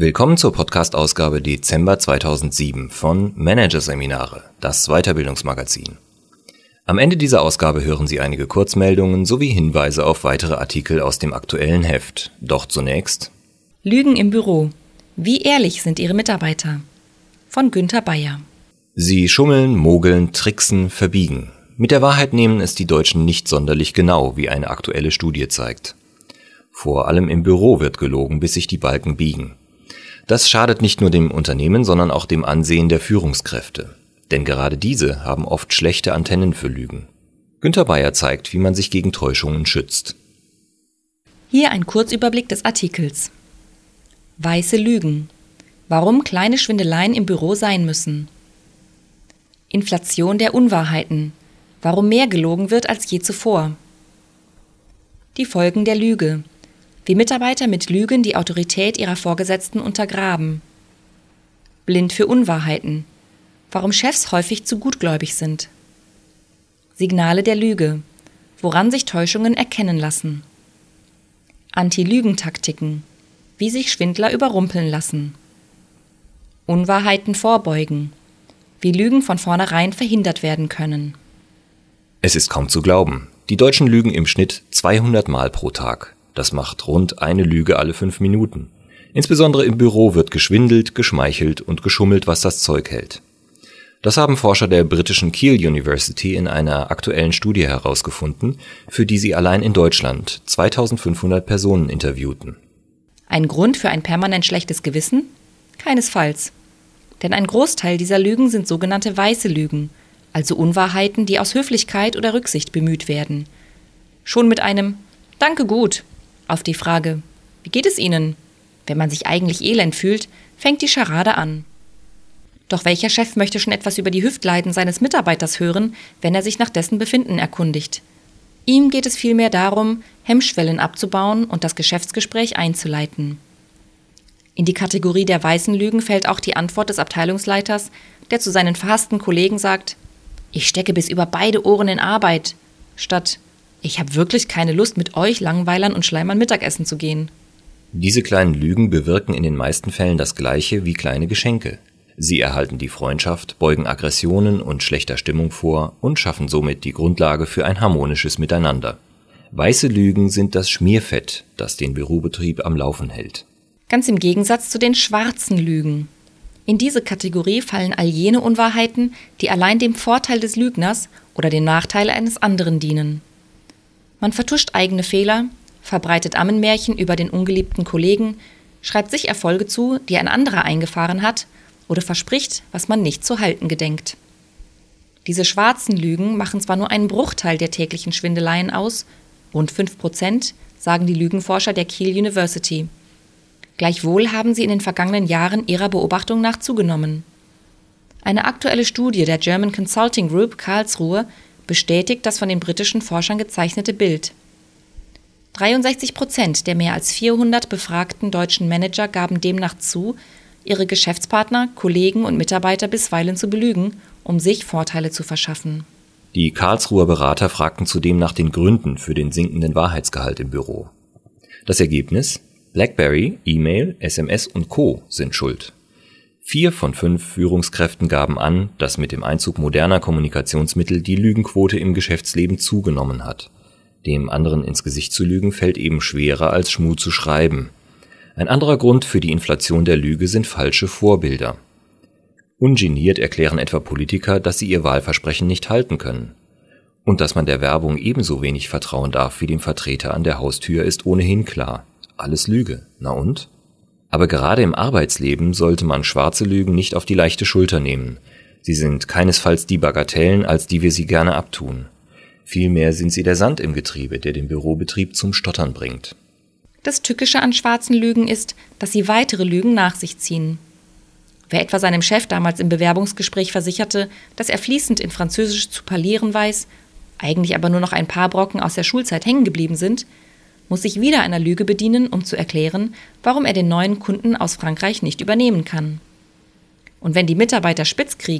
Willkommen zur Podcast-Ausgabe Dezember 2007 von Managerseminare, das Weiterbildungsmagazin. Am Ende dieser Ausgabe hören Sie einige Kurzmeldungen sowie Hinweise auf weitere Artikel aus dem aktuellen Heft. Doch zunächst Lügen im Büro. Wie ehrlich sind Ihre Mitarbeiter? Von Günter Bayer. Sie schummeln, mogeln, tricksen, verbiegen. Mit der Wahrheit nehmen es die Deutschen nicht sonderlich genau, wie eine aktuelle Studie zeigt. Vor allem im Büro wird gelogen, bis sich die Balken biegen. Das schadet nicht nur dem Unternehmen, sondern auch dem Ansehen der Führungskräfte. Denn gerade diese haben oft schlechte Antennen für Lügen. Günter Bayer zeigt, wie man sich gegen Täuschungen schützt. Hier ein Kurzüberblick des Artikels. Weiße Lügen. Warum kleine Schwindeleien im Büro sein müssen. Inflation der Unwahrheiten. Warum mehr gelogen wird als je zuvor. Die Folgen der Lüge wie Mitarbeiter mit Lügen die Autorität ihrer Vorgesetzten untergraben. Blind für Unwahrheiten. Warum Chefs häufig zu gutgläubig sind. Signale der Lüge. Woran sich Täuschungen erkennen lassen. Anti-Lügentaktiken. Wie sich Schwindler überrumpeln lassen. Unwahrheiten vorbeugen. Wie Lügen von vornherein verhindert werden können. Es ist kaum zu glauben. Die Deutschen lügen im Schnitt 200 Mal pro Tag. Das macht rund eine Lüge alle fünf Minuten. Insbesondere im Büro wird geschwindelt, geschmeichelt und geschummelt, was das Zeug hält. Das haben Forscher der britischen Keele University in einer aktuellen Studie herausgefunden, für die sie allein in Deutschland 2500 Personen interviewten. Ein Grund für ein permanent schlechtes Gewissen? Keinesfalls. Denn ein Großteil dieser Lügen sind sogenannte weiße Lügen, also Unwahrheiten, die aus Höflichkeit oder Rücksicht bemüht werden. Schon mit einem Danke gut auf die Frage, wie geht es Ihnen? Wenn man sich eigentlich elend fühlt, fängt die Scharade an. Doch welcher Chef möchte schon etwas über die Hüftleiden seines Mitarbeiters hören, wenn er sich nach dessen Befinden erkundigt? Ihm geht es vielmehr darum, Hemmschwellen abzubauen und das Geschäftsgespräch einzuleiten. In die Kategorie der weißen Lügen fällt auch die Antwort des Abteilungsleiters, der zu seinen verhassten Kollegen sagt, ich stecke bis über beide Ohren in Arbeit, statt ich habe wirklich keine Lust, mit euch Langweilern und Schleimern Mittagessen zu gehen. Diese kleinen Lügen bewirken in den meisten Fällen das Gleiche wie kleine Geschenke. Sie erhalten die Freundschaft, beugen Aggressionen und schlechter Stimmung vor und schaffen somit die Grundlage für ein harmonisches Miteinander. Weiße Lügen sind das Schmierfett, das den Bürobetrieb am Laufen hält. Ganz im Gegensatz zu den schwarzen Lügen. In diese Kategorie fallen all jene Unwahrheiten, die allein dem Vorteil des Lügners oder dem Nachteil eines anderen dienen. Man vertuscht eigene Fehler, verbreitet Ammenmärchen über den ungeliebten Kollegen, schreibt sich Erfolge zu, die ein anderer eingefahren hat, oder verspricht, was man nicht zu halten gedenkt. Diese schwarzen Lügen machen zwar nur einen Bruchteil der täglichen Schwindeleien aus, rund 5 Prozent, sagen die Lügenforscher der Kiel University. Gleichwohl haben sie in den vergangenen Jahren ihrer Beobachtung nach zugenommen. Eine aktuelle Studie der German Consulting Group Karlsruhe bestätigt das von den britischen Forschern gezeichnete Bild. 63 Prozent der mehr als 400 befragten deutschen Manager gaben demnach zu, ihre Geschäftspartner, Kollegen und Mitarbeiter bisweilen zu belügen, um sich Vorteile zu verschaffen. Die Karlsruher Berater fragten zudem nach den Gründen für den sinkenden Wahrheitsgehalt im Büro. Das Ergebnis? BlackBerry, E-Mail, SMS und Co. sind schuld. Vier von fünf Führungskräften gaben an, dass mit dem Einzug moderner Kommunikationsmittel die Lügenquote im Geschäftsleben zugenommen hat. Dem anderen ins Gesicht zu lügen fällt eben schwerer als Schmu zu schreiben. Ein anderer Grund für die Inflation der Lüge sind falsche Vorbilder. Ungeniert erklären etwa Politiker, dass sie ihr Wahlversprechen nicht halten können. Und dass man der Werbung ebenso wenig vertrauen darf wie dem Vertreter an der Haustür ist ohnehin klar. Alles Lüge. Na und? Aber gerade im Arbeitsleben sollte man schwarze Lügen nicht auf die leichte Schulter nehmen. Sie sind keinesfalls die Bagatellen, als die wir sie gerne abtun. Vielmehr sind sie der Sand im Getriebe, der den Bürobetrieb zum Stottern bringt. Das Tückische an schwarzen Lügen ist, dass sie weitere Lügen nach sich ziehen. Wer etwa seinem Chef damals im Bewerbungsgespräch versicherte, dass er fließend in Französisch zu parlieren weiß, eigentlich aber nur noch ein paar Brocken aus der Schulzeit hängen geblieben sind, muss sich wieder einer Lüge bedienen, um zu erklären, warum er den neuen Kunden aus Frankreich nicht übernehmen kann. Und wenn die Mitarbeiter spitz kriegen,